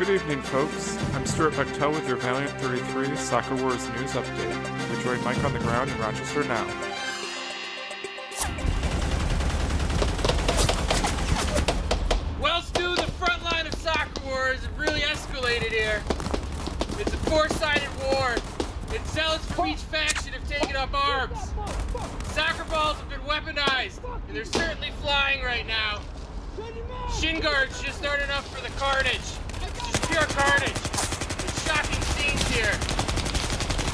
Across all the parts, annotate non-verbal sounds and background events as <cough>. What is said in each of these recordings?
Good evening, folks. I'm Stuart Bechtel with your Valiant 33 Soccer Wars news update. We join Mike on the ground in Rochester now. Well, Stu, the front line of Soccer Wars have really escalated here. It's a four-sided war, and zealots from each faction have taken up arms. Soccer balls have been weaponized, and they're certainly flying right now. Shin guards just aren't enough for the carnage. Just pure carnage. It's shocking scenes here.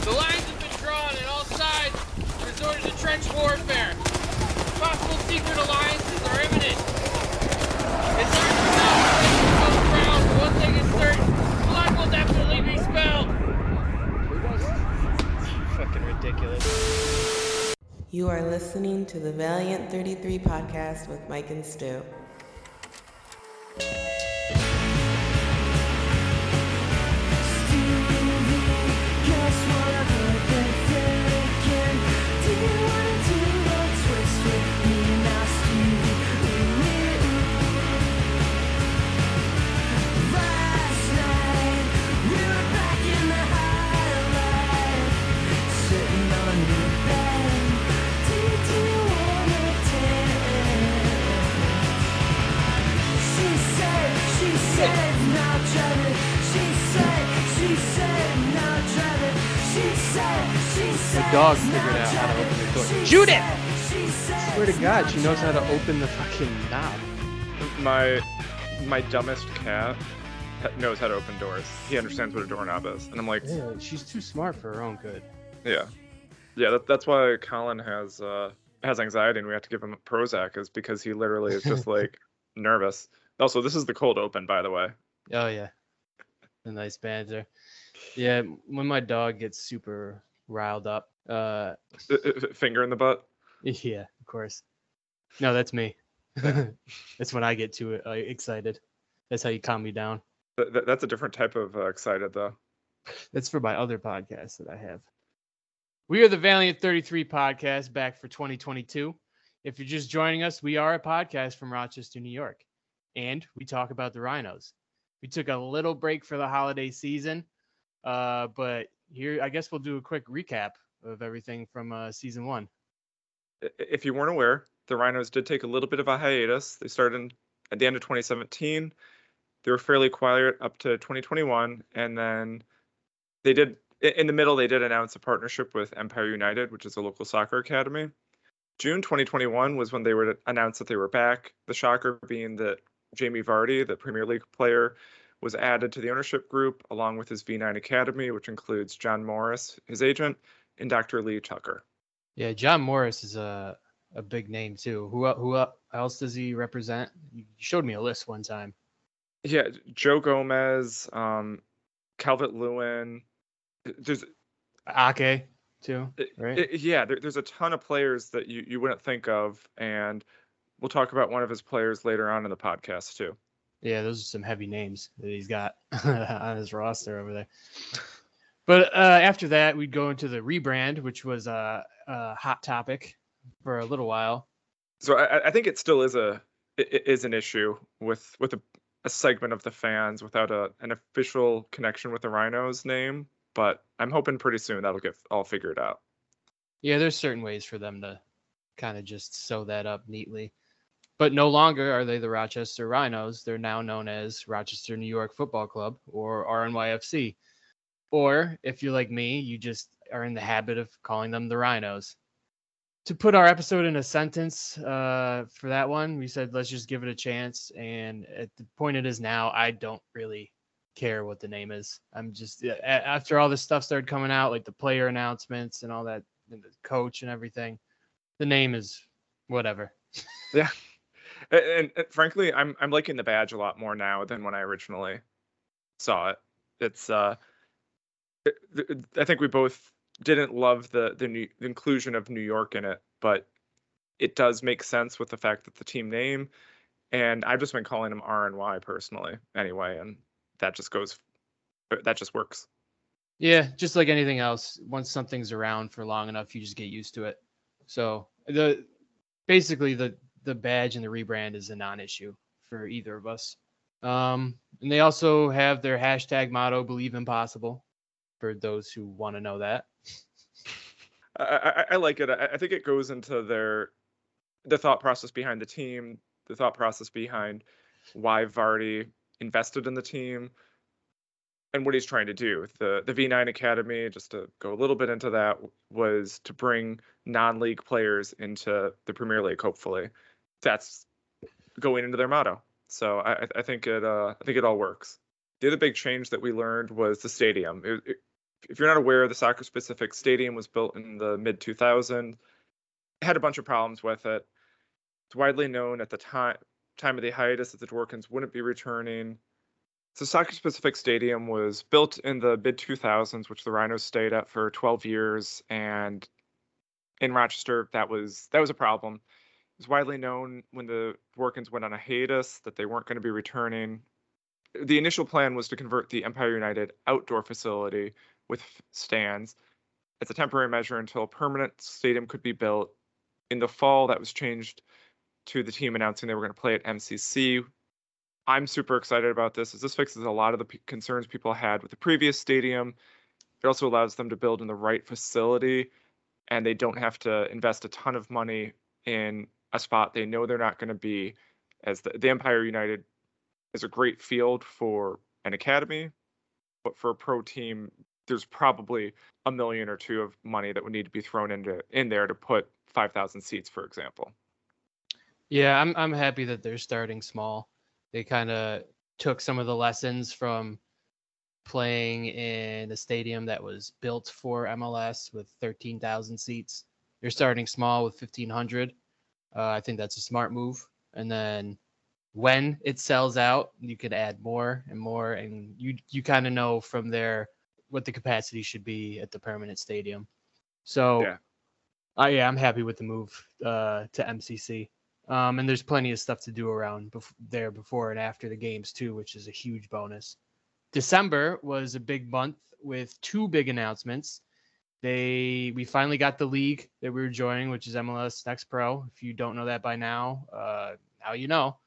The lines have been drawn, and all sides have resorted to trench warfare. Possible secret alliances are imminent. It's hard to tell what makes it so proud, but one thing is certain. Blood will definitely be spilled. Fucking ridiculous. You are listening to the Valiant 33 podcast with Mike and Stu. The dog figured out how to open the door. Judith! Swear to God, she knows how to open the fucking knob. My my dumbest cat knows how to open doors. He understands what a doorknob is, and I'm like, Yeah, she's too smart for her own good. yeah, yeah. That, that's why Colin has uh, has anxiety, and we have to give him Prozac, is because he literally is just <laughs> like nervous. Also, this is the cold open, by the way. Oh yeah, a nice banter. Yeah, when my dog gets super riled up, uh, Uh, uh, Finger in the butt. <laughs> yeah, of course. No, that's me. <laughs> that's when I get too uh, excited. That's how you calm me down. Th- th- that's a different type of uh, excited, though. That's for my other podcast that I have. We are the Valiant 33 podcast back for 2022. If you're just joining us, we are a podcast from Rochester, New York, and we talk about the Rhinos. We took a little break for the holiday season, uh, but here I guess we'll do a quick recap of everything from uh, season one. If you weren't aware, the Rhinos did take a little bit of a hiatus. They started in, at the end of 2017. They were fairly quiet up to 2021, and then they did in the middle. They did announce a partnership with Empire United, which is a local soccer academy. June 2021 was when they were to announce that they were back. The shocker being that Jamie Vardy, the Premier League player, was added to the ownership group along with his V9 Academy, which includes John Morris, his agent, and Dr. Lee Tucker. Yeah, John Morris is a a big name too. Who who else does he represent? You showed me a list one time. Yeah, Joe Gomez, um, Calvert Lewin. There's, Ake too, right? i- yeah, there, there's a ton of players that you, you wouldn't think of, and we'll talk about one of his players later on in the podcast too. Yeah, those are some heavy names that he's got <laughs> on his roster over there. But uh, after that, we'd go into the rebrand, which was a, a hot topic for a little while. So I, I think it still is a is an issue with with a, a segment of the fans without a an official connection with the Rhinos name, but I'm hoping pretty soon that'll get all figured out. Yeah, there's certain ways for them to kind of just sew that up neatly. But no longer are they the Rochester Rhinos. They're now known as Rochester New York Football Club or RNYFC. Or if you're like me, you just are in the habit of calling them the Rhinos. To put our episode in a sentence uh, for that one, we said let's just give it a chance. And at the point it is now, I don't really care what the name is. I'm just after all this stuff started coming out, like the player announcements and all that, and the coach and everything. The name is whatever. Yeah. <laughs> And, and, and frankly, I'm I'm liking the badge a lot more now than when I originally saw it. It's uh it- th- I think we both didn't love the the, new, the inclusion of New York in it, but it does make sense with the fact that the team name and I've just been calling them R and Y personally anyway, and that just goes that just works. Yeah, just like anything else, once something's around for long enough, you just get used to it. So the basically the the badge and the rebrand is a non-issue for either of us. Um, and they also have their hashtag motto, believe impossible, for those who want to know that. I, I, I like it. I, I think it goes into their the thought process behind the team, the thought process behind why Vardy invested in the team, and what he's trying to do. The the V9 Academy, just to go a little bit into that, was to bring non-league players into the Premier League. Hopefully, that's going into their motto. So I, I think it uh, I think it all works. The other big change that we learned was the stadium. It, it, if you're not aware, the soccer specific stadium was built in the mid 2000s. Had a bunch of problems with it. It's widely known at the time time of the hiatus that the Dworkins wouldn't be returning. So soccer specific stadium was built in the mid 2000s, which the Rhinos stayed at for 12 years, and in Rochester that was that was a problem. It was widely known when the Dworkins went on a hiatus that they weren't going to be returning. The initial plan was to convert the Empire United outdoor facility with stands as a temporary measure until a permanent stadium could be built. In the fall, that was changed to the team announcing they were going to play at MCC. I'm super excited about this as this fixes a lot of the p- concerns people had with the previous stadium. It also allows them to build in the right facility and they don't have to invest a ton of money in a spot they know they're not going to be as the, the Empire United is a great field for an academy, but for a pro team, there's probably a million or two of money that would need to be thrown into in there to put 5,000 seats, for example. Yeah, I'm I'm happy that they're starting small. They kind of took some of the lessons from playing in a stadium that was built for MLS with 13,000 seats. They're starting small with 1,500. Uh, I think that's a smart move. And then when it sells out, you could add more and more, and you you kind of know from there what the capacity should be at the permanent stadium. So, Yeah. uh, yeah, I'm happy with the move uh, to MCC. Um, and there's plenty of stuff to do around bef- there before and after the games too, which is a huge bonus. December was a big month with two big announcements. They we finally got the league that we were joining, which is MLS Next Pro. If you don't know that by now, uh, now you know.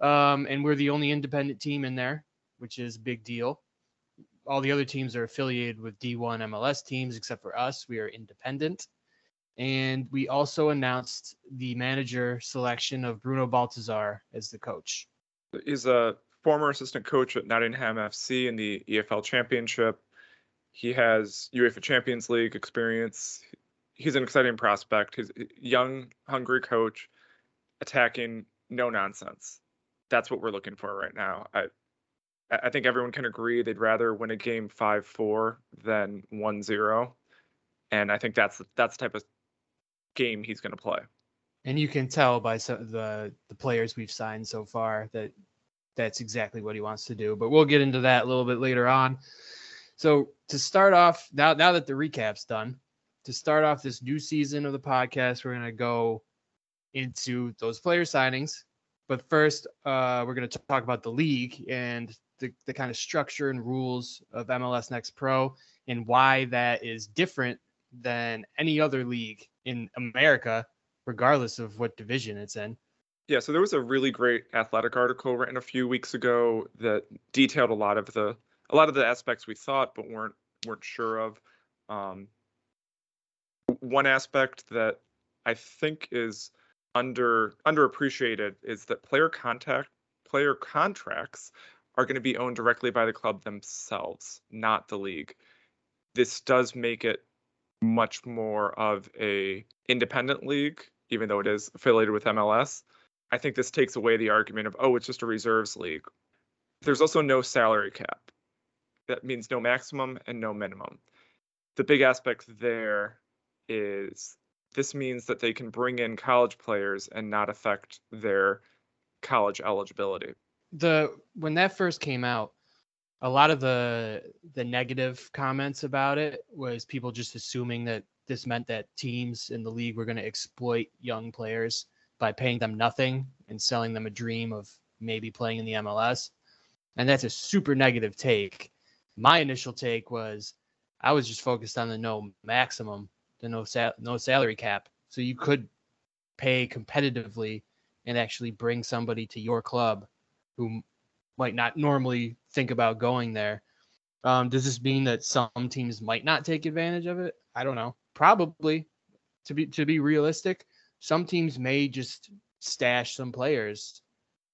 Um, and we're the only independent team in there, which is a big deal. All the other teams are affiliated with D1 MLS teams, except for us. We are independent. And we also announced the manager selection of Bruno Baltazar as the coach. He's a former assistant coach at Nottingham FC in the EFL Championship. He has UEFA Champions League experience. He's an exciting prospect. He's a young, hungry coach, attacking, no nonsense. That's what we're looking for right now. I, I think everyone can agree they'd rather win a game five four than one zero, and I think that's that's the type of game he's going to play. And you can tell by some the the players we've signed so far that that's exactly what he wants to do. But we'll get into that a little bit later on. So to start off, now now that the recap's done, to start off this new season of the podcast, we're gonna go into those player signings. But first, uh, we're gonna talk about the league and the, the kind of structure and rules of MLS Next Pro and why that is different than any other league in America, regardless of what division it's in. Yeah, so there was a really great athletic article written a few weeks ago that detailed a lot of the a lot of the aspects we thought but weren't weren't sure of. Um, one aspect that I think is under underappreciated is that player contact player contracts are going to be owned directly by the club themselves, not the league. This does make it much more of a independent league, even though it is affiliated with MLS. I think this takes away the argument of oh, it's just a reserves league. There's also no salary cap. That means no maximum and no minimum. The big aspect there is this means that they can bring in college players and not affect their college eligibility. The when that first came out, a lot of the the negative comments about it was people just assuming that this meant that teams in the league were going to exploit young players by paying them nothing and selling them a dream of maybe playing in the MLS. And that's a super negative take. My initial take was I was just focused on the no maximum, the no sal- no salary cap. So you could pay competitively and actually bring somebody to your club who might not normally think about going there. Um, does this mean that some teams might not take advantage of it? I don't know. Probably. To be to be realistic, some teams may just stash some players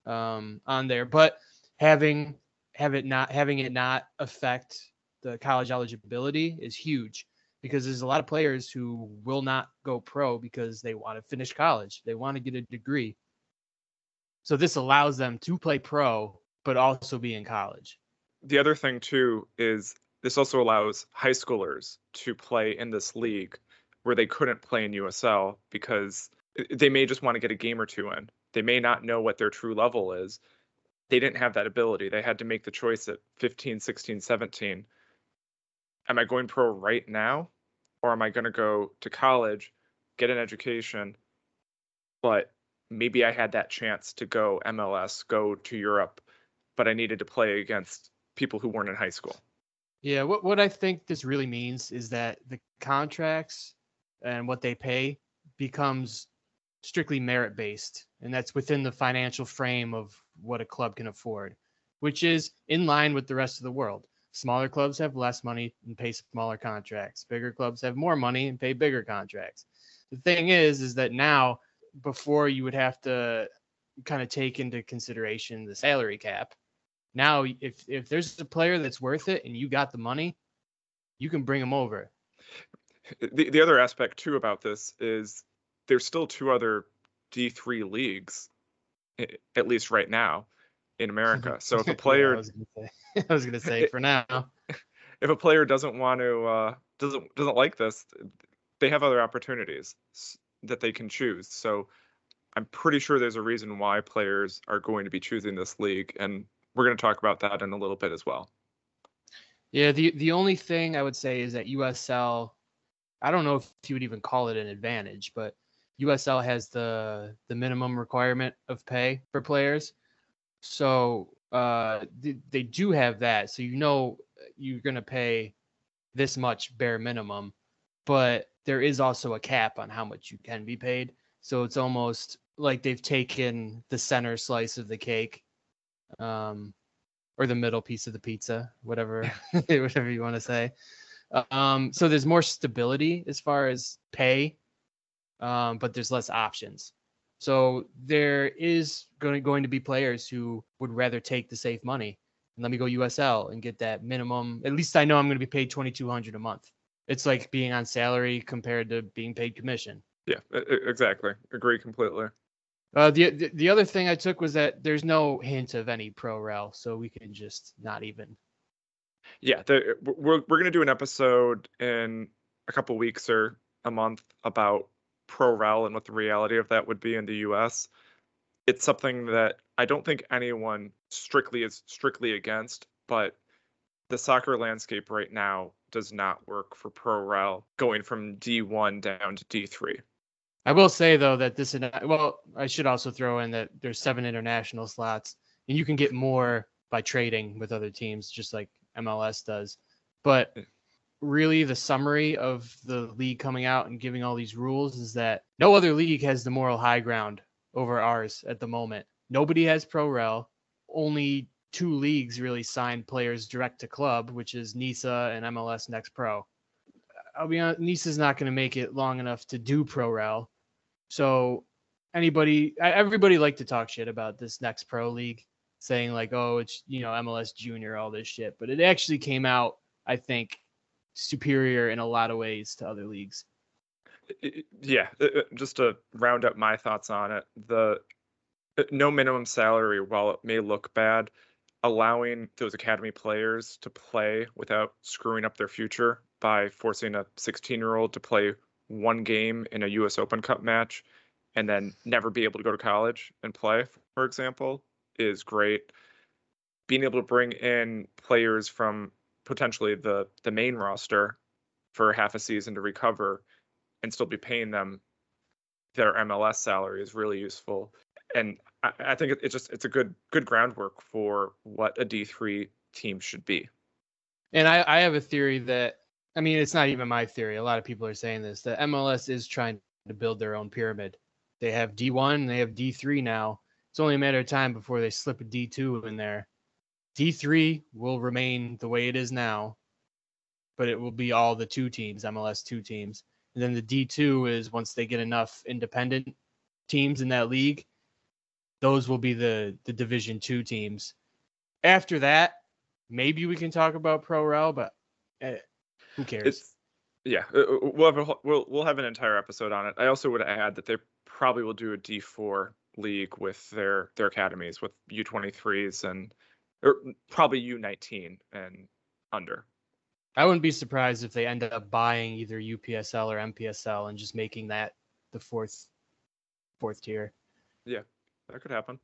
um, on there, but having have it not having it not affect the college eligibility is huge because there's a lot of players who will not go pro because they want to finish college. They want to get a degree. So this allows them to play pro but also be in college. The other thing too is this also allows high schoolers to play in this league where they couldn't play in USL because they may just want to get a game or two in. They may not know what their true level is. They didn't have that ability. They had to make the choice at 15, 16, 17. Am I going pro right now or am I going to go to college, get an education, but maybe I had that chance to go MLS, go to Europe, but I needed to play against people who weren't in high school. Yeah, what what I think this really means is that the contracts and what they pay becomes strictly merit based, and that's within the financial frame of what a club can afford, which is in line with the rest of the world. Smaller clubs have less money and pay smaller contracts. Bigger clubs have more money and pay bigger contracts. The thing is, is that now before you would have to kind of take into consideration the salary cap. Now, if if there's a player that's worth it and you got the money, you can bring him over. The the other aspect too about this is there's still two other D3 leagues, at least right now, in America. <laughs> So if a player, yeah, <laughs> I was gonna say, for now, <laughs> if a player doesn't want to uh, doesn't doesn't like this, they have other opportunities that they can choose. So I'm pretty sure there's a reason why players are going to be choosing this league, and we're going to talk about that in a little bit as well. Yeah, the the only thing I would say is that USL, I don't know if you would even call it an advantage, but USL has the the minimum requirement of pay for players, so uh, they, they do have that. So you know you're going to pay this much bare minimum, but there is also a cap on how much you can be paid. So it's almost like they've taken the center slice of the cake, um, or the middle piece of the pizza, whatever, <laughs> <laughs> whatever you want to say. Um, so there's more stability as far as pay, um, but there's less options. So there is going going to be players who would rather take the safe money and let me go USL and get that minimum. At least I know I'm going to be paid 2,200 a month it's like being on salary compared to being paid commission. Yeah, exactly. Agree completely. Uh, the, the the other thing I took was that there's no hint of any pro rel, so we can just not even. Yeah, the, we're we're gonna do an episode in a couple weeks or a month about pro rel and what the reality of that would be in the U.S. It's something that I don't think anyone strictly is strictly against, but the soccer landscape right now does not work for pro rel going from D1 down to D3. I will say though that this well, I should also throw in that there's seven international slots, and you can get more by trading with other teams, just like MLS does. But really, the summary of the league coming out and giving all these rules is that no other league has the moral high ground over ours at the moment. Nobody has pro rel. Only two leagues really signed players direct to club, which is NISA and MLS Next Pro. I'll be honest, NISA's not going to make it long enough to do pro rel. So anybody, everybody like to talk shit about this Next Pro league, saying like, oh, it's you know MLS Junior, all this shit, but it actually came out, I think, superior in a lot of ways to other leagues. Yeah, uh, uh, just to round up my thoughts on it, the uh, no minimum salary, while it may look bad, allowing those academy players to play without screwing up their future by forcing a 16 year old to play one game in a US Open Cup match and then never be able to go to college and play, for example, is great. Being able to bring in players from potentially the the main roster for half a season to recover and still be paying them their MLS salary is really useful. And I, I think it's just it's a good good groundwork for what a D three team should be. And I, I have a theory that I mean it's not even my theory. A lot of people are saying this that MLS is trying to build their own pyramid. They have D one, they have D three now. It's only a matter of time before they slip a D two in there. D3 will remain the way it is now, but it will be all the two teams, MLS two teams. And then the D2 is once they get enough independent teams in that league, those will be the the Division 2 teams. After that, maybe we can talk about Pro Rel, but eh, who cares? It's yeah, uh, uh, we'll have a, we'll we'll have an entire episode on it. I also would add that they probably will do a D4 league with their their academies with U23s and or probably U19 and under. I wouldn't be surprised if they end up buying either UPSL or MPSL and just making that the fourth fourth tier. Yeah, that could happen.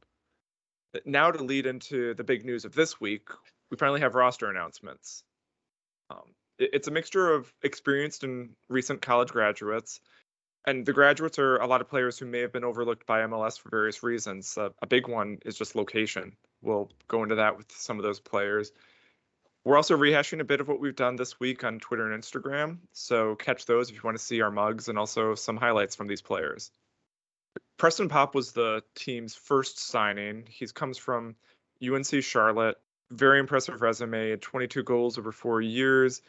Uh, Now to lead into the big news of this week, we finally have roster announcements. Um, it- it's a mixture of experienced and recent college graduates, and the graduates are a lot of players who may have been overlooked by MLS for various reasons. Uh, a big one is just location. We'll go into that with some of those players. We're also rehashing a bit of what we've done this week on Twitter and Instagram, so catch those if you want to see our mugs and also some highlights from these players. Preston Popp was the team's first signing. He comes from UNC Charlotte. Very impressive resume, 22 goals over four years.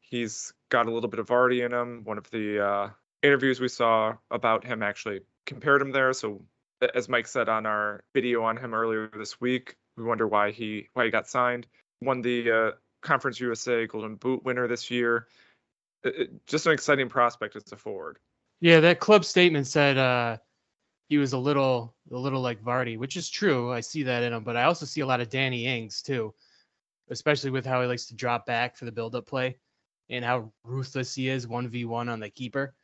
He's got a little bit of Vardy in him. One of the uh, interviews we saw about him actually compared him there. So, as Mike said on our video on him earlier this week, we wonder why he why he got signed. Won the uh, Conference USA Golden Boot winner this year. It- it- just an exciting prospect as a forward. Yeah, that club statement said uh he was a little a little like Vardy, which is true. I see that in him, but I also see a lot of Danny Ings too, especially with how he likes to drop back for the build-up play and how ruthless he is 1v1 on the keeper.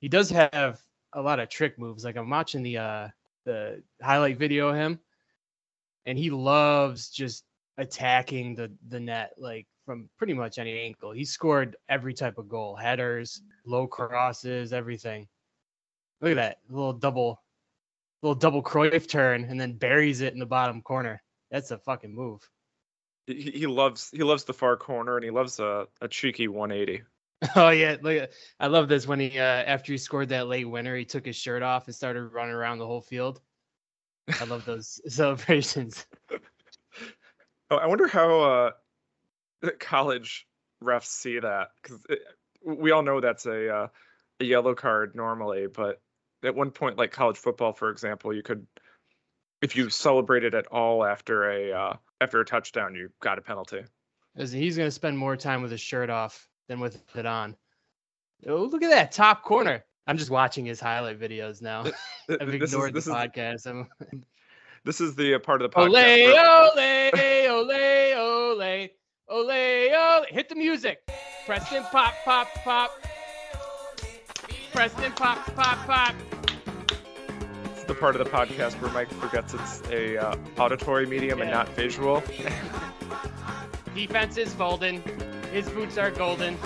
He does have a lot of trick moves. Like I'm watching the uh the highlight video of him and he loves just attacking the the net like from pretty much any angle. He scored every type of goal, headers, low crosses, everything. Look at that little double, little double Cruyff turn, and then buries it in the bottom corner. That's a fucking move. He, he loves he loves the far corner and he loves a, a cheeky 180. <laughs> Oh yeah, look at I love this when he uh after he scored that late winner, he took his shirt off and started running around the whole field. I love those <laughs> celebrations. Oh, I wonder how uh, college refs see that because we all know that's a uh, a yellow card normally, but at one point, like college football, for example, you could if you celebrated at all after a uh, after a touchdown, you got a penalty. He's gonna spend more time with his shirt off than with it on. Oh, look at that top corner. I'm just watching his highlight videos now. <laughs> I've is ignored this the is podcast. <laughs> This is the uh, part of the Ole, podcast. where- ole, ole, ole, ole, ole. Hit the music. Preston pop, pop, pop. Preston pop, pop, pop. It's the part of the podcast where Mike forgets it's a uh, auditory medium and not visual. Defense is folding. His boots are golden.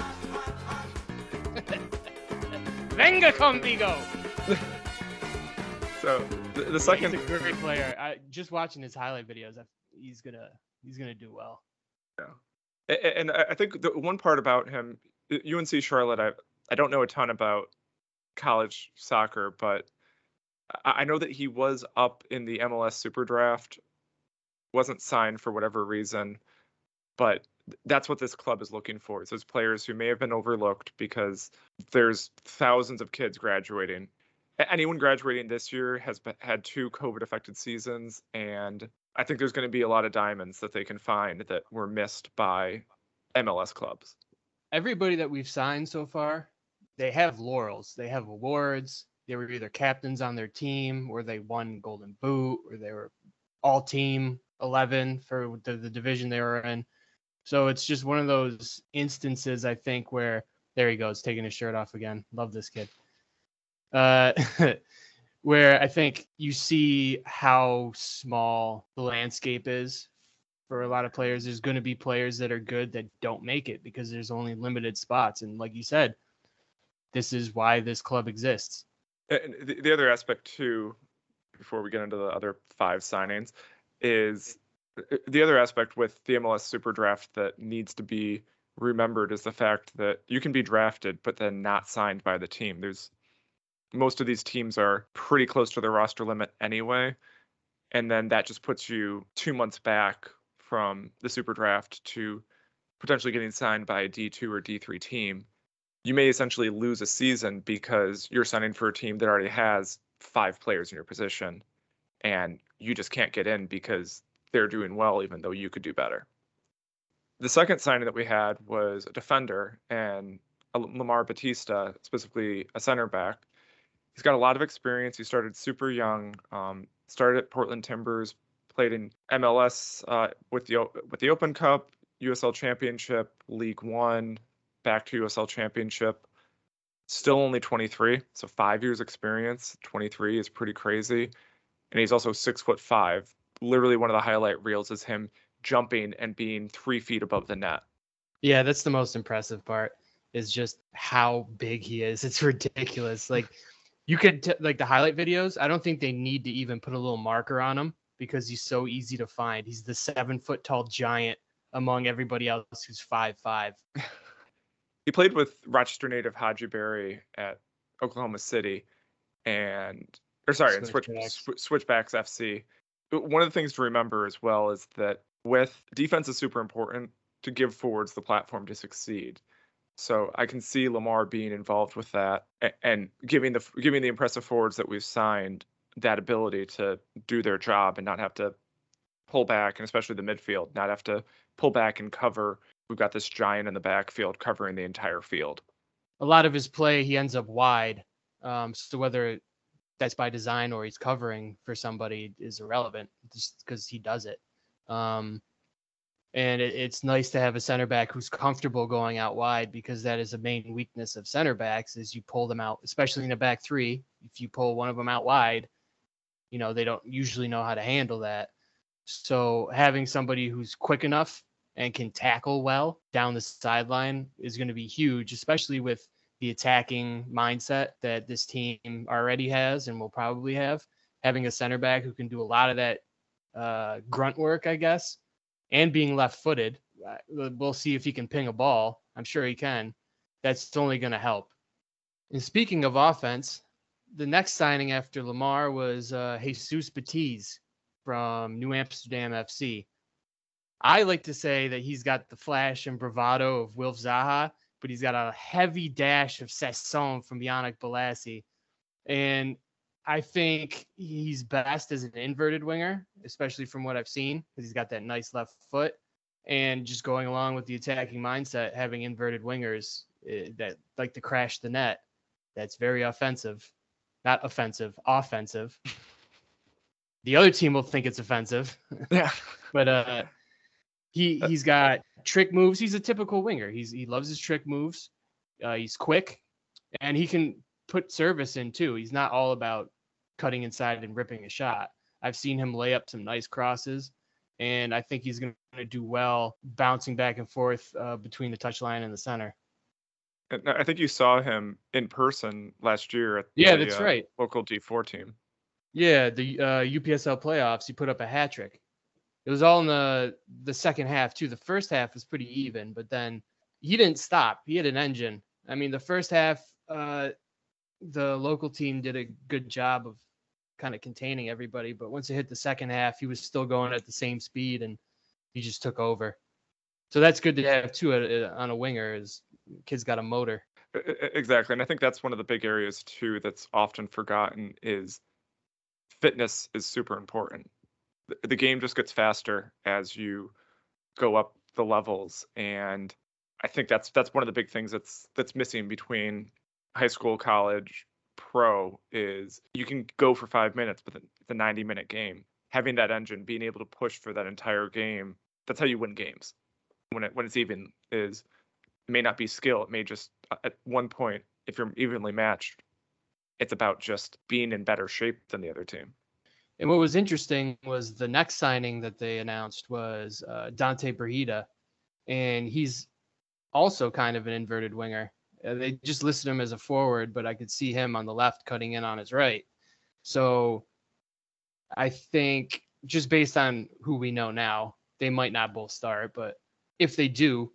Venga conmigo. So the, the second He's a great player. I, just watching his highlight videos, I, he's gonna he's gonna do well. A- a- And I think the one part about him, UNC Charlotte, I I don't know a ton about college soccer, but I know that he was up in the MLS Super Draft, wasn't signed for whatever reason, but that's what this club is looking for. Is those players who may have been overlooked because there's thousands of kids graduating. Anyone graduating this year has be- had two COVID-affected seasons, and I think there's going to be a lot of diamonds that they can find that were missed by MLS clubs. everybody that we've signed so far, they have laurels. They have awards. They were either captains on their team, or they won Golden Boot, or they were all team 11 for the, the division they were in. So it's just one of those instances, I think, where there he goes, taking his shirt off again. Love this kid. Uh, <laughs> where I think you see how small the landscape is for a lot of players. There's going to be players that are good that don't make it because there's only limited spots. And like you said, this is why this club exists. And the, the other aspect too, before we get into the other five signings, is Uh, the other aspect with the MLS Super Draft that needs to be remembered is the fact that you can be drafted but then not signed by the team. There's most of these teams are pretty close to their roster limit anyway, and then that just puts you two months back from the super draft to potentially getting signed by a D2 or D3 team, you may essentially lose a season because you're signing for a team that already has five players in your position and you just can't get in because they're doing well, even though you could do better. The second signing that we had was a defender and Lamar Batista, specifically a center back. He's got a lot of experience. He started super young, um, started at Portland Timbers, played in MLS uh, with the with the Open Cup, USL Championship, League One, back to USL Championship. Still only 23, so five years experience. 23 is pretty crazy, and he's also six foot five. Literally, one of the highlight reels is him jumping and being three feet above the net. Yeah, that's the most impressive part. Is just how big he is. <laughs> It's ridiculous. Like you could t- like the highlight videos. I don't think they need to even put a little marker on him because he's so easy to find. He's the seven foot tall giant among everybody else who's five five. he played with Rochester native Hadji Barry at Oklahoma City, and or sorry, and Switch, Switchbacks FC. One of the things to remember as well is that with defense is super important to give forwards the platform to succeed. So I can see Lamar being involved with that and giving the giving the impressive forwards that we've signed that ability to do their job and not have to pull back, and especially the midfield, not have to pull back and cover. We've got this giant in the backfield covering the entire field. A lot of his play, he ends up wide. Um, so whether that's by design or he's covering for somebody is irrelevant, just because he does it. Um, and it, it's nice to have a center back who's comfortable going out wide because that is a main weakness of center backs is you pull them out, especially in a back three. If you pull one of them out wide, you know they don't usually know how to handle that. So having somebody who's quick enough and can tackle well down the sideline is going to be huge, especially with the attacking mindset that this team already has and will probably have. Having a center back who can do a lot of that uh, grunt work, I guess, and being left footed. Uh, we'll see if he can ping a ball. I'm sure he can. That's only going to help. And speaking of offense, the next signing after Lamar was uh, Jesus Batiz from New Amsterdam FC. I like to say that he's got the flash and bravado of Wilf Zaha, but he's got a heavy dash of Sasson from Yannick Bolasie. And I think he's best as an inverted winger, especially from what I've seen, because he's got that nice left foot. And just going along with the attacking mindset, having inverted wingers uh, that like to crash the net, that's very offensive. Not offensive, offensive. <laughs> the other team will think it's offensive. Yeah. <laughs> but uh, he uh he's got trick moves. He's a typical winger. He's he loves his trick moves. Uh, he's quick, and he can put service in too. He's not all about cutting inside and ripping a shot. I've seen him lay up some nice crosses, and I think he's going to do well bouncing back and forth uh, between the touchline and the center. I think you saw him in person last year at yeah, the, that's uh, right. local D4 team. Yeah, the uh, UPSL playoffs, he put up a hat trick. It was all in the the second half too. The first half was pretty even, but then he didn't stop. He had an engine. I mean, the first half, uh, the local team did a good job of kind of containing everybody. But once it hit the second half, he was still going at the same speed, and he just took over. So that's good to have too on a winger. Is kid's got a motor. Exactly, and I think that's one of the big areas too that's often forgotten is fitness is super important. The game just gets faster as you go up the levels, and I think that's that's one of the big things that's that's missing between high school, college, pro is you can go for five minutes, but it's a 90 minute game. Having that engine, being able to push for that entire game, that's how you win games. When it when it's even is it may not be skill. It may just uh, at one point, if you're evenly matched, it's about just being in better shape than the other team. And what was interesting was the next signing that they announced was uh, Dante Brigida, and he's also kind of an inverted winger. Uh, they just listed him as a forward, but I could see him on the left cutting in on his right. So I think just based on who we know now, they might not both start, but if they do,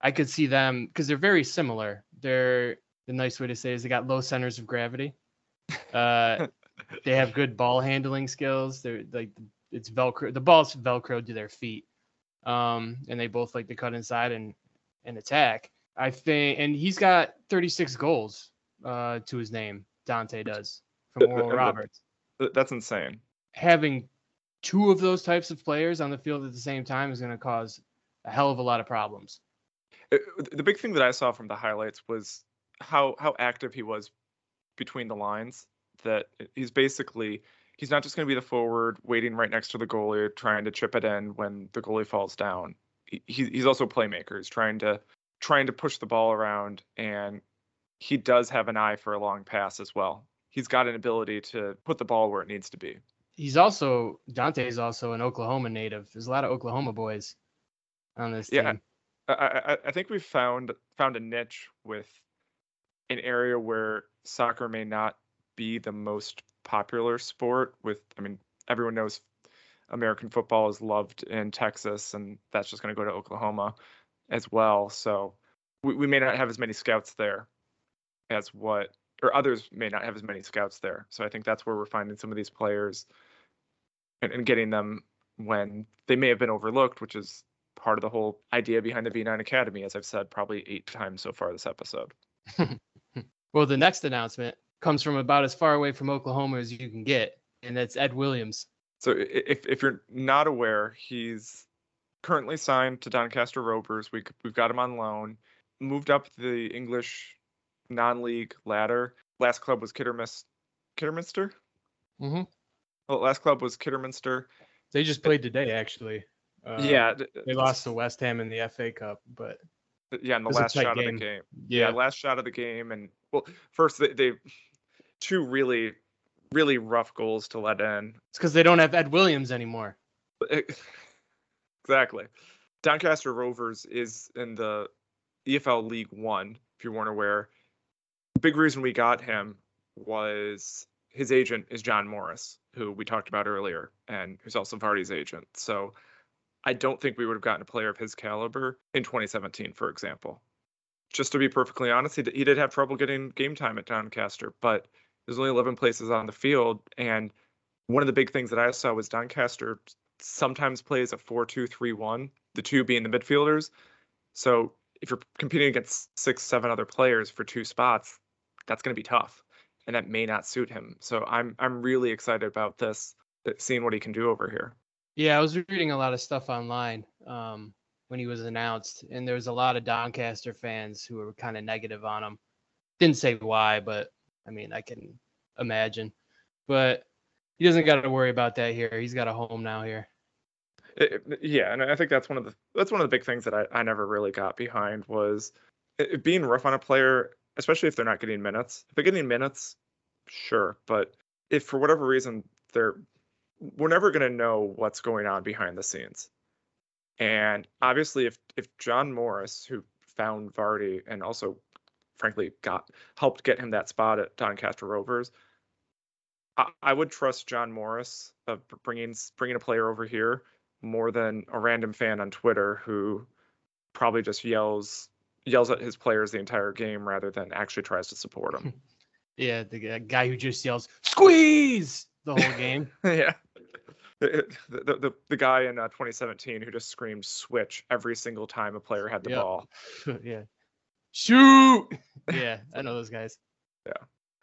I could see them because they're very similar. They're the nice way to say is they got low centers of gravity. <laughs> Uh, <laughs> they have good ball handling skills. They're like it's velcro. The ball's velcro to their feet, um, and they both like to cut inside and and attack. I think, and he's got 36 goals uh, to his name. Dante does from <laughs> Oral Roberts. That's insane. Having two of those types of players on the field at the same time is going to cause a hell of a lot of problems. Uh, the big thing that I saw from the highlights was how how active he was between the lines. That he's basically he's not just going to be the forward waiting right next to the goalie trying to chip it in when the goalie falls down. He, he's also a playmaker. He's trying to trying to push the ball around and he does have an eye for a long pass as well. He's got an ability to put the ball where it needs to be. He's also Dante is also an Oklahoma native. There's a lot of Oklahoma boys on this yeah, team. I, I, I think we've found found a niche with an area where soccer may not be the most popular sport. With I mean, everyone knows American football is loved in Texas, and that's just going to go to Oklahoma as well. So we, we may not have as many scouts there as what, or others may not have as many scouts there. So I think that's where we're finding some of these players and, and getting them when they may have been overlooked, which is part of the whole idea behind the V9 Academy, as I've said probably eight times so far this episode. <laughs> well, the next announcement comes from about as far away from Oklahoma as you can get, and that's Ed Williams. So if if you're not aware, he's currently signed to Doncaster Rovers. We we've got him on loan. Moved up the English non-league ladder. Last club was Kidderminster. Kidderminster. Mm-hmm. Well, last club was Kidderminster. They just played today, actually. Uh, yeah, they lost to West Ham in the FA Cup, but yeah, in the last shot game. of the game. Yeah. yeah. last shot of the game, and well, first they, they two really, really rough goals to let in. It's because they don't have Ed Williams anymore. exactly. Doncaster Rovers is in the EFL League One, if you weren't aware. The big reason we got him was his agent is John Morris, who we talked about earlier, and who's also Vardy's agent. So I don't think we would have gotten a player of his caliber in 2017, for example. Just to be perfectly honest, he, he did have trouble getting game time at Doncaster, but there's only 11 places on the field. And one of the big things that I saw was Doncaster sometimes plays a 4 2 3 1, the two being the midfielders. So if you're competing against six, seven other players for two spots, that's going to be tough. And that may not suit him. So I'm I'm really excited about this, seeing what he can do over here. Yeah, I was reading a lot of stuff online um, when he was announced, and there was a lot of Doncaster fans who were kind of negative on him. Didn't say why, but I mean, I can imagine. But he doesn't got to worry about that here. He's got a home now here. It, yeah, and I think that's one of the that's one of the big things that I, I never really got behind was it, being rough on a player, especially if they're not getting minutes. If they're getting minutes, sure, but if for whatever reason they're we're never going to know what's going on behind the scenes. And obviously, if if John Morris, who found Vardy and also, frankly, got helped get him that spot at Doncaster Rovers, I, I would trust John Morris of bringing bringing a player over here more than a random fan on Twitter who probably just yells yells at his players the entire game rather than actually tries to support them. <laughs> yeah, the guy who just yells "squeeze" the whole game. <laughs> yeah the, the, the, guy in uh, 2017 who just screamed switch every single time a player had the yep. ball. <laughs> yeah. Shoot. yeah, I know those guys. Yeah.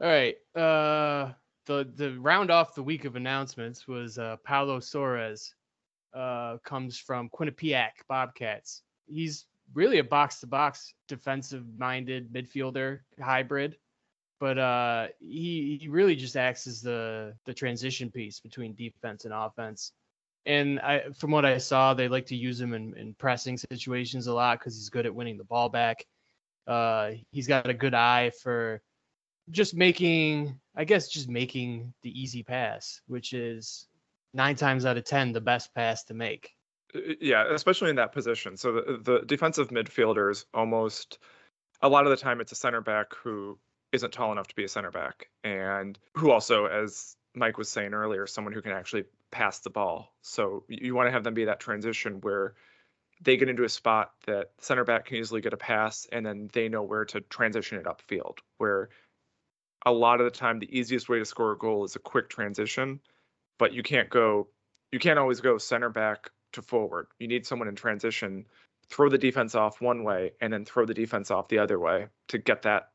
All right. Uh the the round off the week of announcements was uh Paulo Soares uh comes from Quinnipiac Bobcats. He's really a box to box defensive minded midfielder hybrid but uh, he he really just acts as the the transition piece between defense and offense. And I, from what I saw, they like to use him in, in pressing situations a lot because he's good at winning the ball back. Uh, he's got a good eye for just making, I guess, just making the easy pass, which is nine times out of ten the best pass to make. Uh, yeah, especially in that position. So the, the defensive midfielders almost a lot of the time it's a center back who isn't tall enough to be a center back, and who also, as Mike was saying earlier, someone who can actually pass the ball. So you want to have them be that transition where they get into a spot that center back can easily get a pass, and then they know where to transition it upfield. Where a lot of the time, the easiest way to score a goal is a quick transition, but you can't go, you can't always go center back to forward. You need someone in transition, throw the defense off one way and then throw the defense off the other way to get that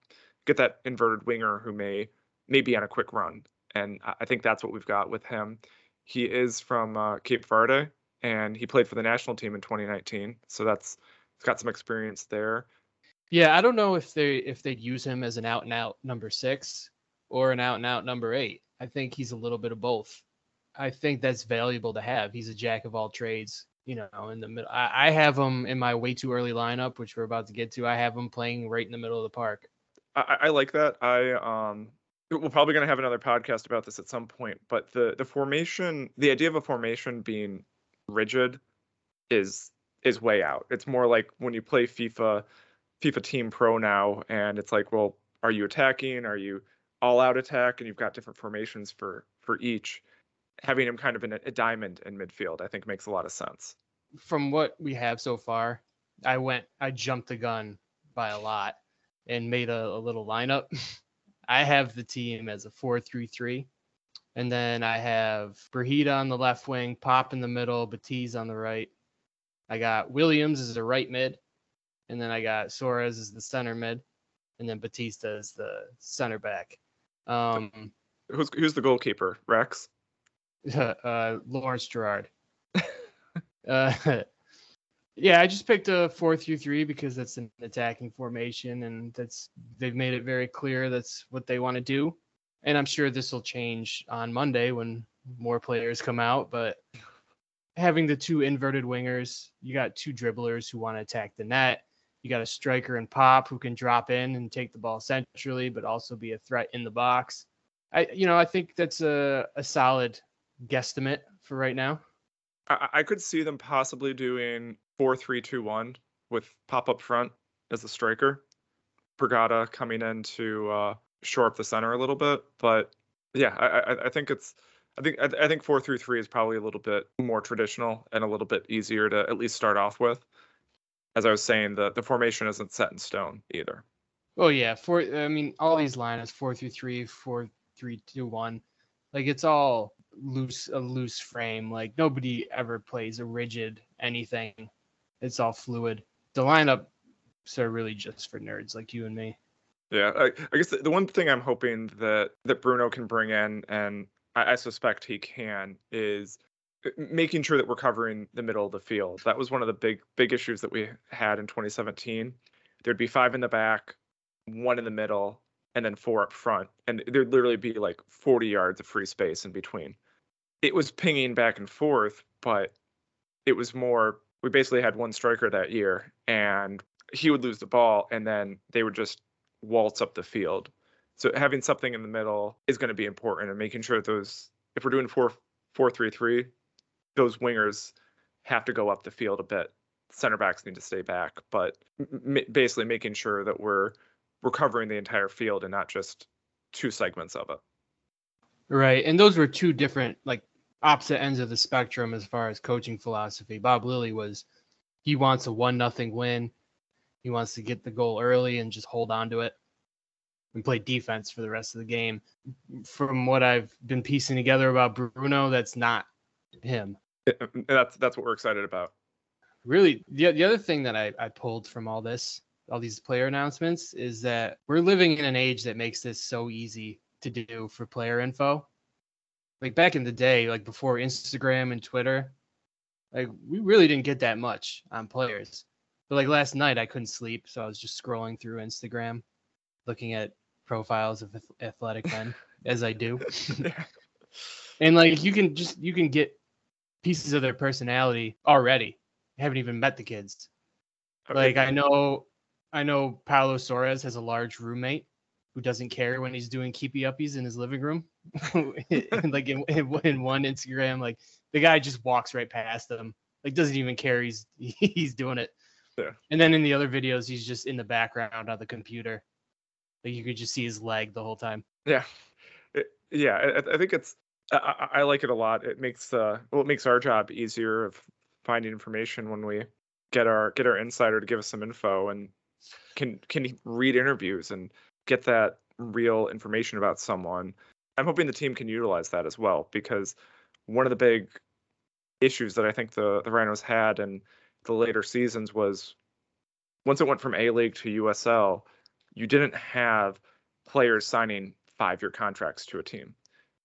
get that inverted winger who may may be on a quick run. And I think that's what we've got with him. He is from uh, Cape Verde and he played for the national team in 2019. So that's he's got some experience there. Yeah, I don't know if they if they'd use him as an out and out number six or an out and out number eight. I think he's a little bit of both. I think that's valuable to have. He's a jack of all trades. You know, in the middle. I, I have him in my way too early lineup, which we're about to get to. I have him playing right in the middle of the park. I, I like that. I um we're probably going to have another podcast about this at some point, but the the formation, the idea of a formation being rigid is is way out. It's more like when you play FIFA FIFA Team Pro now and it's like, well, are you attacking? Are you all out attack and you've got different formations for for each having him kind of in a, a, diamond in midfield, I think makes a lot of sense. From what we have so far, I went, I jumped the gun by a lot and made a, a little lineup. <laughs> I have the team as a four-three-three, and then I have Brigida on the left wing, Popp in the middle, Batiz on the right. I got Williams as the right mid, and then I got Soares as the center mid, and then Batista as the center back. Um, who's who's the goalkeeper? Rex. <laughs> uh, Lawrence Gerard. <laughs> uh, yeah, I just picked a four through three because that's an attacking formation, and that's they've made it very clear that's what they want to do. And I'm sure this will change on Monday when more players come out. But having the two inverted wingers, you got two dribblers who want to attack the net. You got a striker and Popp who can drop in and take the ball centrally, but also be a threat in the box. I, you know, I think that's a, a solid guesstimate for right now. I, I could see them possibly doing four three two one with Popp up front as a striker. Brigida coming in to uh, shore up the center a little bit, but yeah, I, I, I think it's. I think I, I think three is probably a little bit more traditional and a little bit easier to at least start off with. As I was saying, the the formation isn't set in stone either. Oh yeah, four. I mean, all these lines four three three, four three two one, like it's all loose a loose frame. Like nobody ever plays a rigid anything. It's all fluid. The lineups are really just for nerds like you and me. Yeah, I, I guess the, the, one thing I'm hoping that that Bruno can bring in, and I, I suspect he can, is uh, making sure that we're covering the middle of the field. That was one of the big big issues that we had in 2017. There'd be five in the back, one in the middle, and then four up front, and there'd literally be like 40 yards of free space in between it was pinging back and forth, but it was more. We basically had one striker that year, and he would lose the ball, and then they would just waltz up the field. So having something in the middle is going to be important, and making sure those. If we're doing four four three three, those wingers have to go up the field a bit. Center backs need to stay back, but m- basically making sure that we're we're covering the entire field and not just two segments of it. Right, and those were two different like opposite ends of the spectrum as far as coaching philosophy. Bob Lilley was he wants a one nothing win. He wants to get the goal early and just hold on to it and play defense for the rest of the game. From what I've been piecing together about Bruno, that's not him. <laughs> That's that's what we're excited about. Really, the, the other thing that I, I pulled from all this, all these player announcements, is that we're living in an age that makes this so easy to do for player info like back in the day, like before Instagram and Twitter, like we really didn't get that much on players. But like last night, I couldn't sleep, so I was just scrolling through Instagram, looking at profiles of athletic men, <laughs> as I do. <laughs> and like you can just you can get pieces of their personality already. You haven't even met the kids. Like I know, I know Paulo Soares has a large roommate who doesn't care when he's doing keepy uppies in his living room. <laughs> like in, in one Instagram, like the guy just walks right past them, like doesn't even care he's he's doing it. Yeah. And then in the other videos, he's just in the background on the computer, like you could just see his leg the whole time. Yeah, it, yeah. I, I, think it's I, I, like it a lot. It makes uh well, it makes our job easier of finding information when we get our get our insider to give us some info and can can read interviews and get that real information about someone. I'm hoping the team can utilize that as well because one of the big issues that I think the the Rhinos had in the later seasons was once it went from A League to USL, you didn't have players signing five year contracts to a team.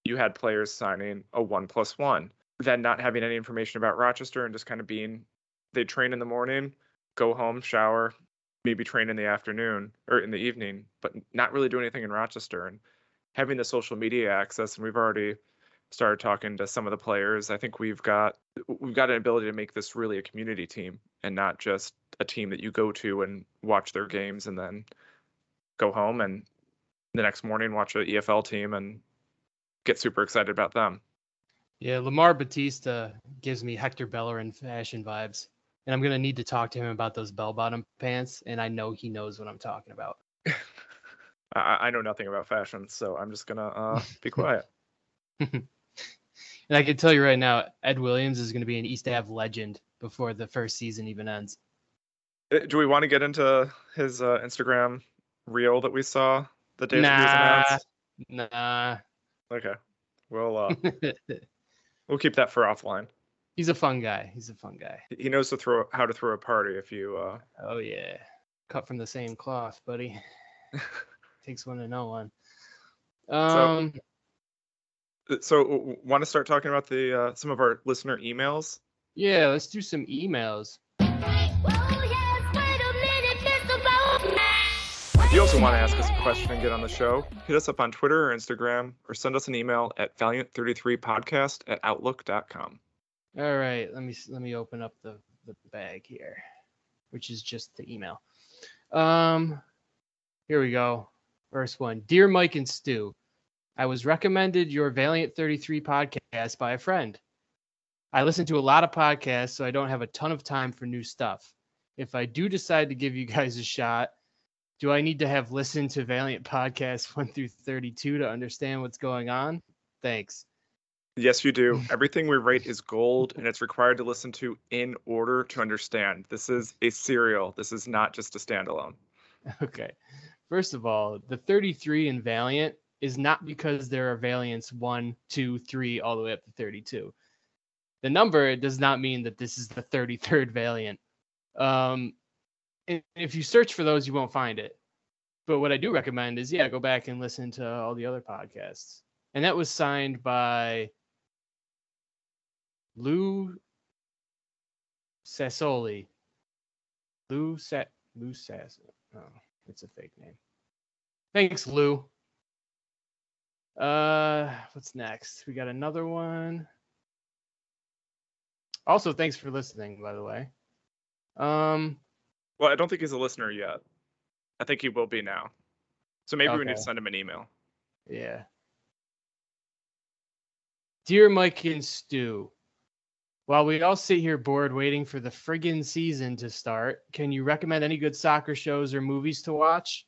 You had players signing a one plus one, then not having any information about Rochester and just kind of being they train in the morning, go home, shower, maybe train in the afternoon or in the evening, but not really do anything in Rochester. And having the social media access, and we've already started talking to some of the players. I think we've got we've got an ability to make this really a community team and not just a team that you go to and watch their games and then go home and the next morning watch an EFL team and get super excited about them. Yeah, Lamar Batista gives me Hector Bellerin fashion vibes. And I'm gonna need to talk to him about those bell bottom pants, and I know he knows what I'm talking about. <laughs> I, I know nothing about fashion, so I'm just gonna uh, be <laughs> quiet. <laughs> and I can tell you right now, Ed Williams is going to be an East Ave legend before the first season even ends. Uh, Do we want to get into his uh, Instagram reel that we saw the day that he was Nah, announced? nah. Okay, we'll uh, <laughs> we'll keep that for offline. He's a fun guy. He's a fun guy. He knows to throw how to throw a party if you uh, Oh yeah, cut from the same cloth, buddy. <laughs> Takes one to know one. Um, so want to start talking about the uh, some of our listener emails yeah, let's do some emails. if you also want to ask us a question and get on the show hit us up on twitter or instagram or send us an email at valiant33podcast at outlook.com All right, let me let me open up the the bag here, which is just the email. Um, here we go. First one, dear Mike and Stu, I was recommended your Valiant 33 podcast by a friend. I listen to a lot of podcasts, so I don't have a ton of time for new stuff. If I do decide to give you guys a shot, do I need to have listened to Valiant podcasts <laughs> 1 through 32 to understand what's going on? Thanks. yes you do <laughs> everything we rate is gold and it's required to listen to in order to understand this is a serial this is not just a standalone <laughs> Okay. First of all, the 33 in Valiant is not because there are Valiants 1, 2, 3, all the way up to 32. The number does not mean that this is the 33rd Valiant. Um, and if you search for those, you won't find it. But what I do recommend is, yeah, go back and listen to all the other podcasts. And that was signed by Lou Sassoli. Lou Sa- Lou Sass. Oh, it's a fake name. Thanks, Lou. Uh, what's next? We got another one. Also, thanks for listening, by the way. Um, well i don't think he's a listener yet i think he will be now so maybe we need to send him an email yeah. Dear Mike and Stu, while we all sit here bored waiting for the friggin' season to start, can you recommend any good soccer shows or movies to watch?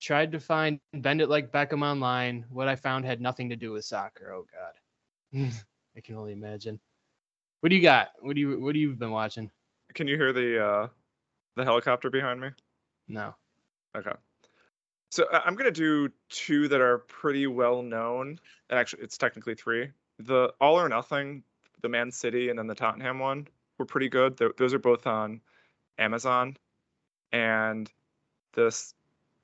Tried to find Bend It Like Beckham online. What I found had nothing to do with soccer. Oh God, <laughs> I can only imagine. What do you got? What do you What do you been watching? can you hear the uh the helicopter behind me No. Okay. So I'm gonna do two that are pretty well known. And actually, it's technically three. The All or Nothing, the Man City, and then the Tottenham one were pretty good. Th- those are both on Amazon. And this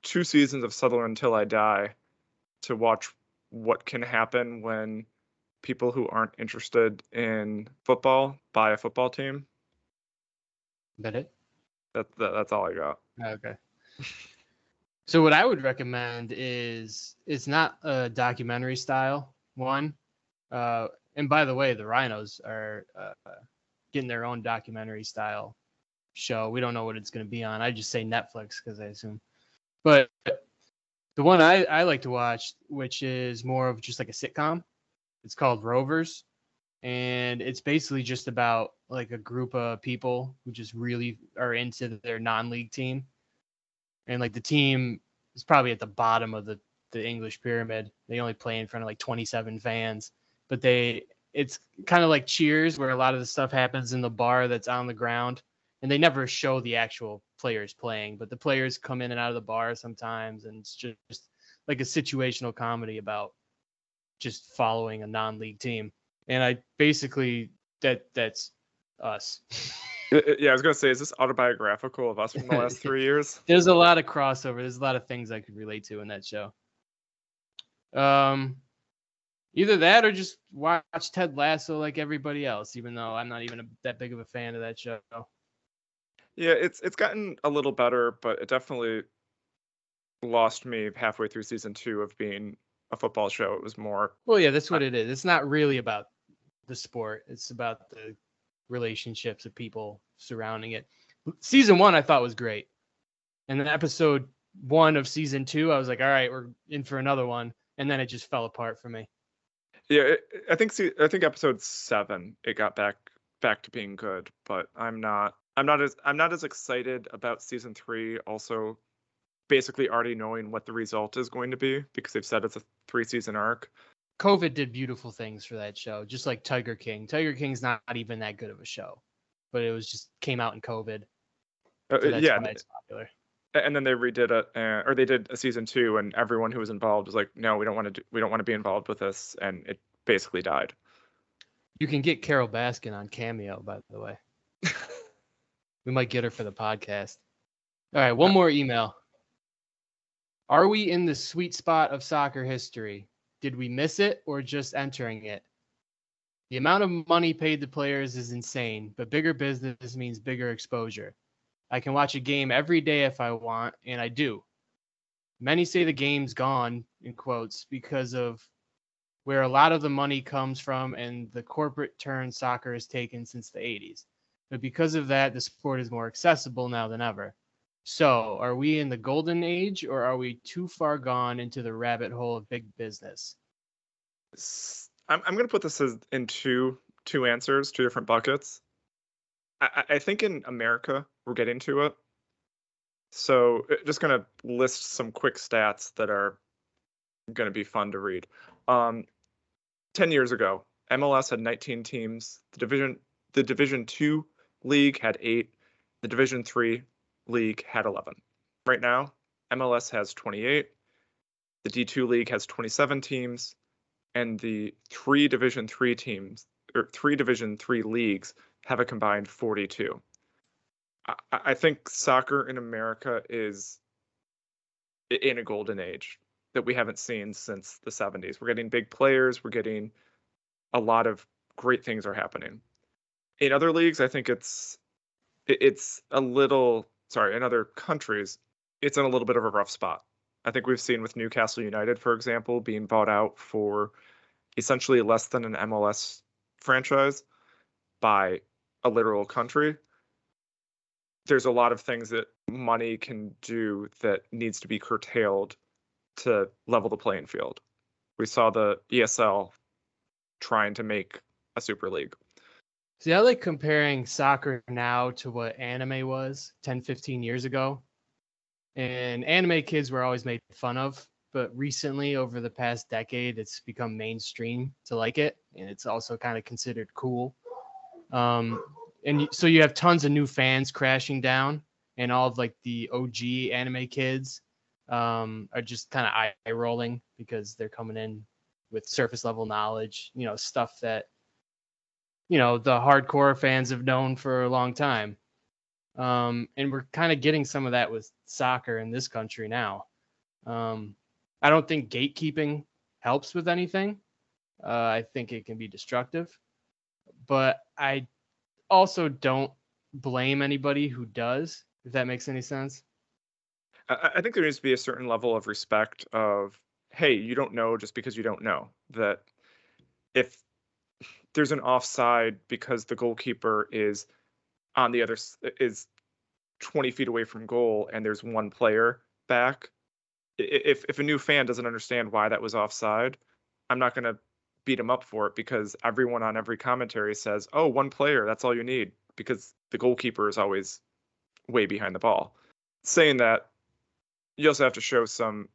two seasons of Sunderland Until I Die to watch what can happen when people who aren't interested in football buy a football team. That it. That, that that's all I got. Okay. <laughs> So what I would recommend is it's not a documentary style one. Uh, and by the way, the Rhinos are uh, getting their own documentary style show. We don't know what it's going to be on. I just say Netflix because I assume. But the one I, I like to watch, which is more of just like a sitcom, it's called Rovers. And it's basically just about like a group of people who just really are into their non-league team and like the team is probably at the bottom of the the English pyramid. They only play in front of like 27 fans, but they it's kind of like Cheers where a lot of the stuff happens in the bar that's on the ground and they never show the actual players playing, but the players come in and out of the bar sometimes and it's just, like a situational comedy about just following a non-league team. And I basically that that's us. Yeah, I was gonna say, is this autobiographical of us from the last three years? <laughs> There's a lot of crossover. There's a lot of things I could relate to in that show. Um, either that or just watch Ted Lasso like everybody else, even though I'm not even a, that big of a fan of that show. Yeah, it's it's gotten a little better, but it definitely lost me halfway through season two of being a football show. It was more Well, yeah, that's what it is. It's not really about the sport. It's about the relationships of people surrounding it. Season one, I thought was great, and then episode one of season two, I was like, all right, we're in for another one, and then it just fell apart for me. yeah. It, I think see, I think episode seven it got back back to being good, but I'm not I'm not as I'm not as excited about season three. Also, basically already knowing what the result is going to be because they've said it's a three season arc. COVID did beautiful things for that show, just like Tiger King. Tiger King's not even that good of a show, but it was just came out in COVID. Uh, So that's yeah, why it's popular. and then they redid it, uh, or they did a season two, and everyone who was involved was like, "No, we don't want to. Do, we don't want to be involved with this," and it basically died. You can get Carole Baskin on Cameo, by the way. <laughs> We might get her for the podcast. All right, one uh, more email. Are we in the sweet spot of soccer history? Did we miss it or just entering it? The amount of money paid to players is insane, but bigger business means bigger exposure. I can watch a game every day if I want, and I do. Many say the game's gone, in quotes, because of where a lot of the money comes from and the corporate turn soccer has taken since the 80s. But because of that, the sport is more accessible now than ever. So, are we in the golden age or are we too far gone into the rabbit hole of big business? I'm I'm gonna put this as in two two answers, two different buckets. I, I think in America we're getting to it. So uh, just gonna list some quick stats that are gonna be fun to read. Um, ten years ago, MLS had 19 teams. The division the Division Two league had eight. The Division Three league had 11. Right now, MLS has 28. The D2 league has 27 teams and the three division three teams or three division three leagues have a combined 42 I, I think soccer in america is in a golden age that we haven't seen since the 70s we're getting big players we're getting a lot of great things are happening in other leagues i think it's it's a little sorry in other countries it's in a little bit of a rough spot I think we've seen with Newcastle United, for example, being bought out for essentially less than an MLS franchise by a literal country. There's a lot of things that money can do that needs to be curtailed to level the playing field. We saw the ESL trying to make a super league. See, I like comparing soccer now to what anime was 10, 15 years ago. And anime kids were always made fun of, but recently, over the past decade, it's become mainstream to like it. And it's also kind of considered cool. Um, and so you have tons of new fans crashing down, and all of like the OG anime kids um, are just kind of eye rolling because they're coming in with surface level knowledge, you know, stuff that you know the hardcore fans have known for a long time. Um, and we're kind of getting some of that with soccer in this country now. Um, i don't think gatekeeping helps with anything. Uh, i think it can be destructive. But i also don't blame anybody who does if that makes any sense. I, I think there needs to be a certain level of respect of, hey, you don't know just because you don't know. That if there's an offside because the goalkeeper is on the other is 20 feet away from goal and there's one player back, if if a new fan doesn't understand why that was offside, I'm not going to beat him up for it because everyone on every commentary says, "Oh, one player, that's all you need," because the goalkeeper is always way behind the ball. Saying that, you also have to show some.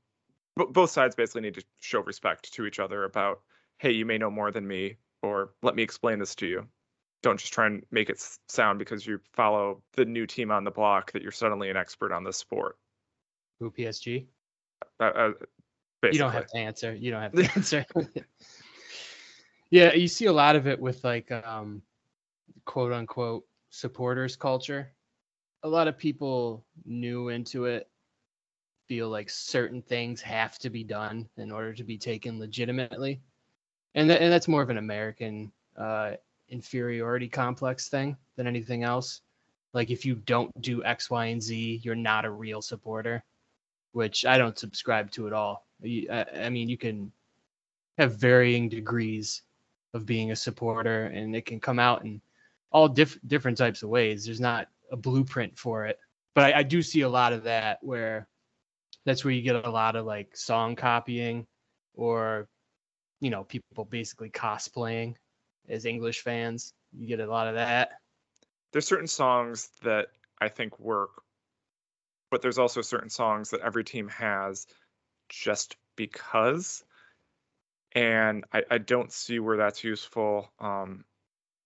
Both sides basically need to show respect to each other about, "Hey, you may know more than me," or "Let me explain this to you." Don't just try and make it sound because you follow the new team on the block that you're suddenly an expert on this sport. who psg Uh, uh. You don't have to answer. You don't have to <laughs> answer. yeah, you see a lot of it with like um quote unquote supporters culture. A lot of people new into it feel like certain things have to be done in order to be taken legitimately. And, th- and that's more of an American uh, inferiority complex thing than anything else. Like if you don't do X, Y, and Z, you're not a real supporter, which I don't subscribe to at all. I, I mean, you can have varying degrees of being a supporter, and it can come out in all diff- different types of ways. There's not a blueprint for it, but I, I do see a lot of that where that's where you get a lot of like song copying or you know people basically cosplaying as English fans. You get a lot of that. There's certain songs that I think work, but there's also certain songs that every team has just because. And I, I don't see where that's useful. Um,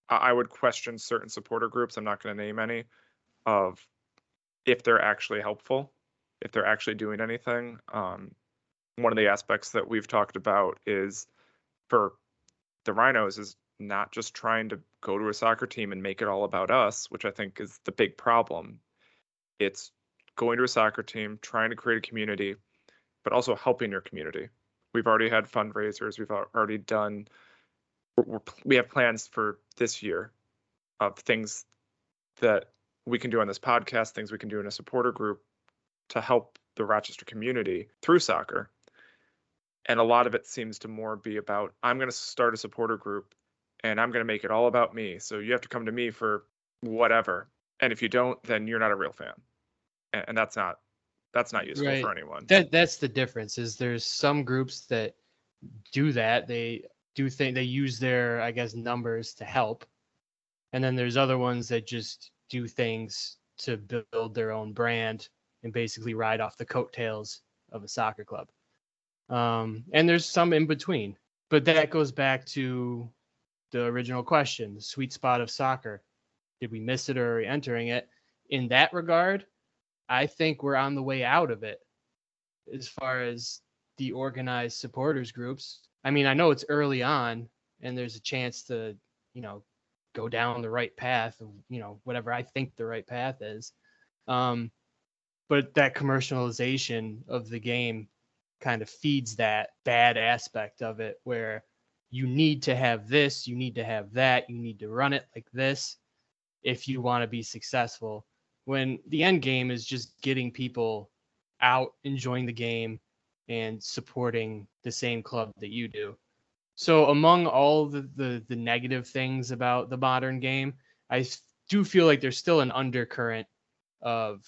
I, I would question certain supporter groups. I'm not going to name any of if they're actually helpful, if they're actually doing anything. Um, one of the aspects that we've talked about is for the Rhinos is not just trying to go to a soccer team and make it all about us, which I think is the big problem. It's going to a soccer team, trying to create a community, but also helping your community. We've already had fundraisers. We've already done. We have plans for this year of things that we can do on this podcast, things we can do in a supporter group to help the Rochester community through soccer. And a lot of it seems to more be about I'm going to start a supporter group and I'm going to make it all about me. So you have to come to me for whatever. And if you don't, then you're not a real fan. And, and that's not that's not useful Right. for anyone. That that's the difference. Is there's some groups that do that. They do think they use their I guess numbers to help, and then there's other ones that just do things to build their own brand and basically ride off the coattails of a soccer club. Um, and there's some in between, but that goes back to the original question: the sweet spot of soccer. Did we miss it or are we entering it? In that regard, I think we're on the way out of it as far as the organized supporters groups. I mean, I know it's early on and there's a chance to, you know, go down the right path you know, whatever I think the right path is. Um, but that commercialization of the game kind of feeds that bad aspect of it where you need to have this, you need to have that, you need to run it like this if you want to be successful when the end game is just getting people out enjoying the game and supporting the same club that you do. So among all the, the the negative things about the modern game, I do feel like there's still an undercurrent of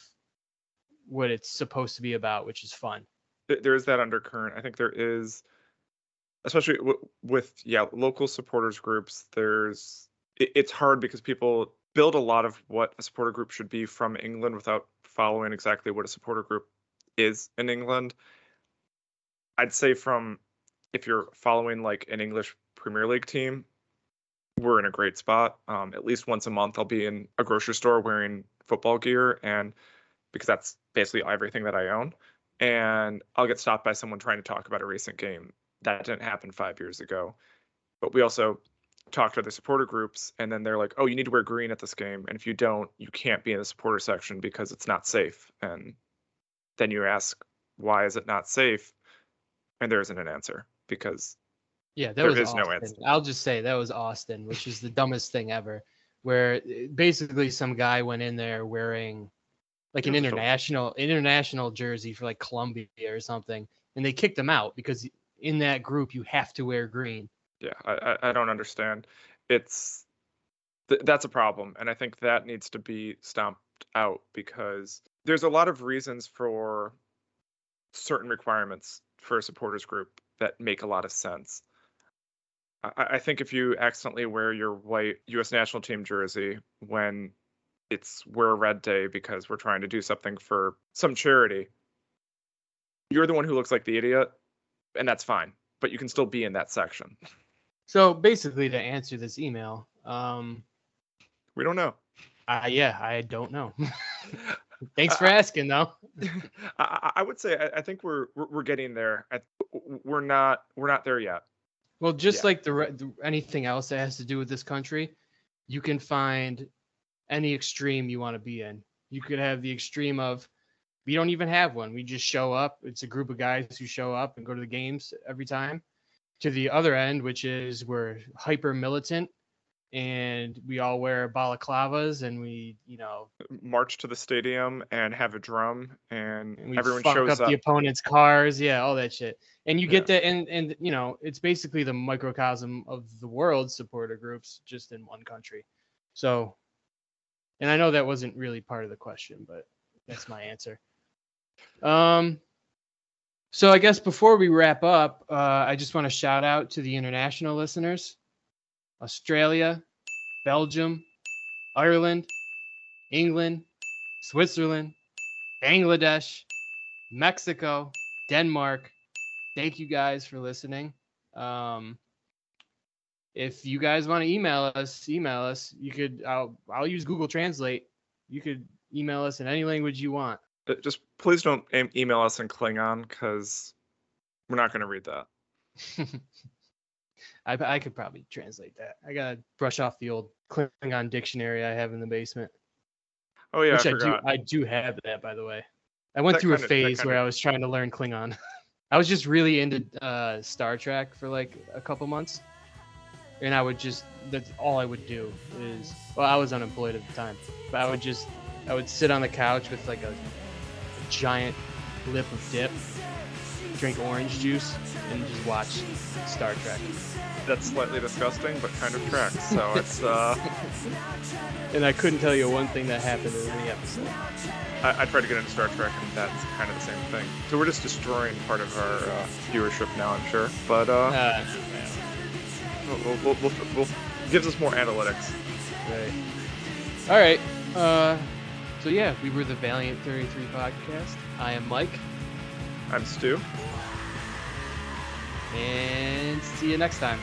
what it's supposed to be about, which is fun. Th- there is that undercurrent. I think there is, especially w- with yeah local supporters groups. There's it, it's hard because people build a lot of what a supporter group should be from England without following exactly what a supporter group is in England. I'd say from if you're following like an English Premier League team, we're in a great spot. Um, at least once a month, I'll be in a grocery store wearing football gear, and because that's basically everything that I own. And I'll get stopped by someone trying to talk about a recent game. That didn't happen five years ago. But we also talk to other supporter groups, and then they're like, "Oh, you need to wear green at this game, and if you don't, you can't be in the supporter section because it's not safe." And then you ask, "Why is it not safe?" And there isn't an answer because Yeah, that There was is no answer. I'll just say that was Austin, which is the dumbest thing ever. Where uh, basically some guy went in there wearing like an international international jersey for like Colombia or something, and they kicked him out because in that group you have to wear green. yeah, I I, don't understand. It's th- that's a problem, and I think that needs to be stomped out because there's a lot of reasons for certain requirements for a supporters group that make a lot of sense. I I think if you accidentally wear your white U.S. national team jersey when it's wear a red day because we're trying to do something for some charity, you're the one who looks like the idiot, and that's fine. But you can still be in that section. So basically, to answer this email, um, We don't know. uh, yeah, I don't know. <laughs> Thanks for asking, though. <laughs> I, I- I would say I, I think we're, we're we're getting there. I, we're not we're not there yet. Well, just Yeah. like the, the anything else that has to do with this country, you can find any extreme you want to be in. You could have the extreme of we don't even have one. We just show up. It's a group of guys who show up and go to the games every time. To the other end, which is we're hyper militant and we all wear balaclavas and we, you know, March to the stadium and have a drum, and, and we everyone fuck shows up, up. the opponent's cars. Yeah, all that shit. And you Yeah. get that, and and you know, it's basically the microcosm of the world supporter groups just in one country. So, and I know that wasn't really part of the question, but that's my answer. Um, so I guess before we wrap up, uh, I just want to shout out to the international listeners: Australia, Belgium, Ireland, England, Switzerland, Bangladesh, Mexico, Denmark. Thank you guys for listening. Um, if you guys want to email us, email us. You could. I'll I'll use Google Translate. You could email us in any language you want. Uh, Just please don't email us in Klingon because we're not going to read that. <laughs> I I could probably translate that. I gotta brush off the old Klingon dictionary I have in the basement. Oh yeah, which I I, do. I do have that by the way. I went That through a phase where kinda- I was trying to learn Klingon. <laughs> I was just really into uh, Star Trek for like a couple months, and I would just that's all I would do is well I was unemployed at the time, but I would just I would sit on the couch with like a, a giant lip of dip, drink orange juice, and just watch Star Trek. That's slightly disgusting, but kind of tracks. So it's uh, <laughs> And I couldn't tell you one thing that happened in any episode. I, I tried to get into Star Trek, and that's kind of the same thing. So we're just destroying part of our uh, viewership now, I'm sure. But uh, Uh, we'll, we'll, we'll, we'll, gives us more analytics. Right. All right. Uh, so yeah, we were the Valiant 33 podcast. I am Mike, I'm Stu. and see you next time.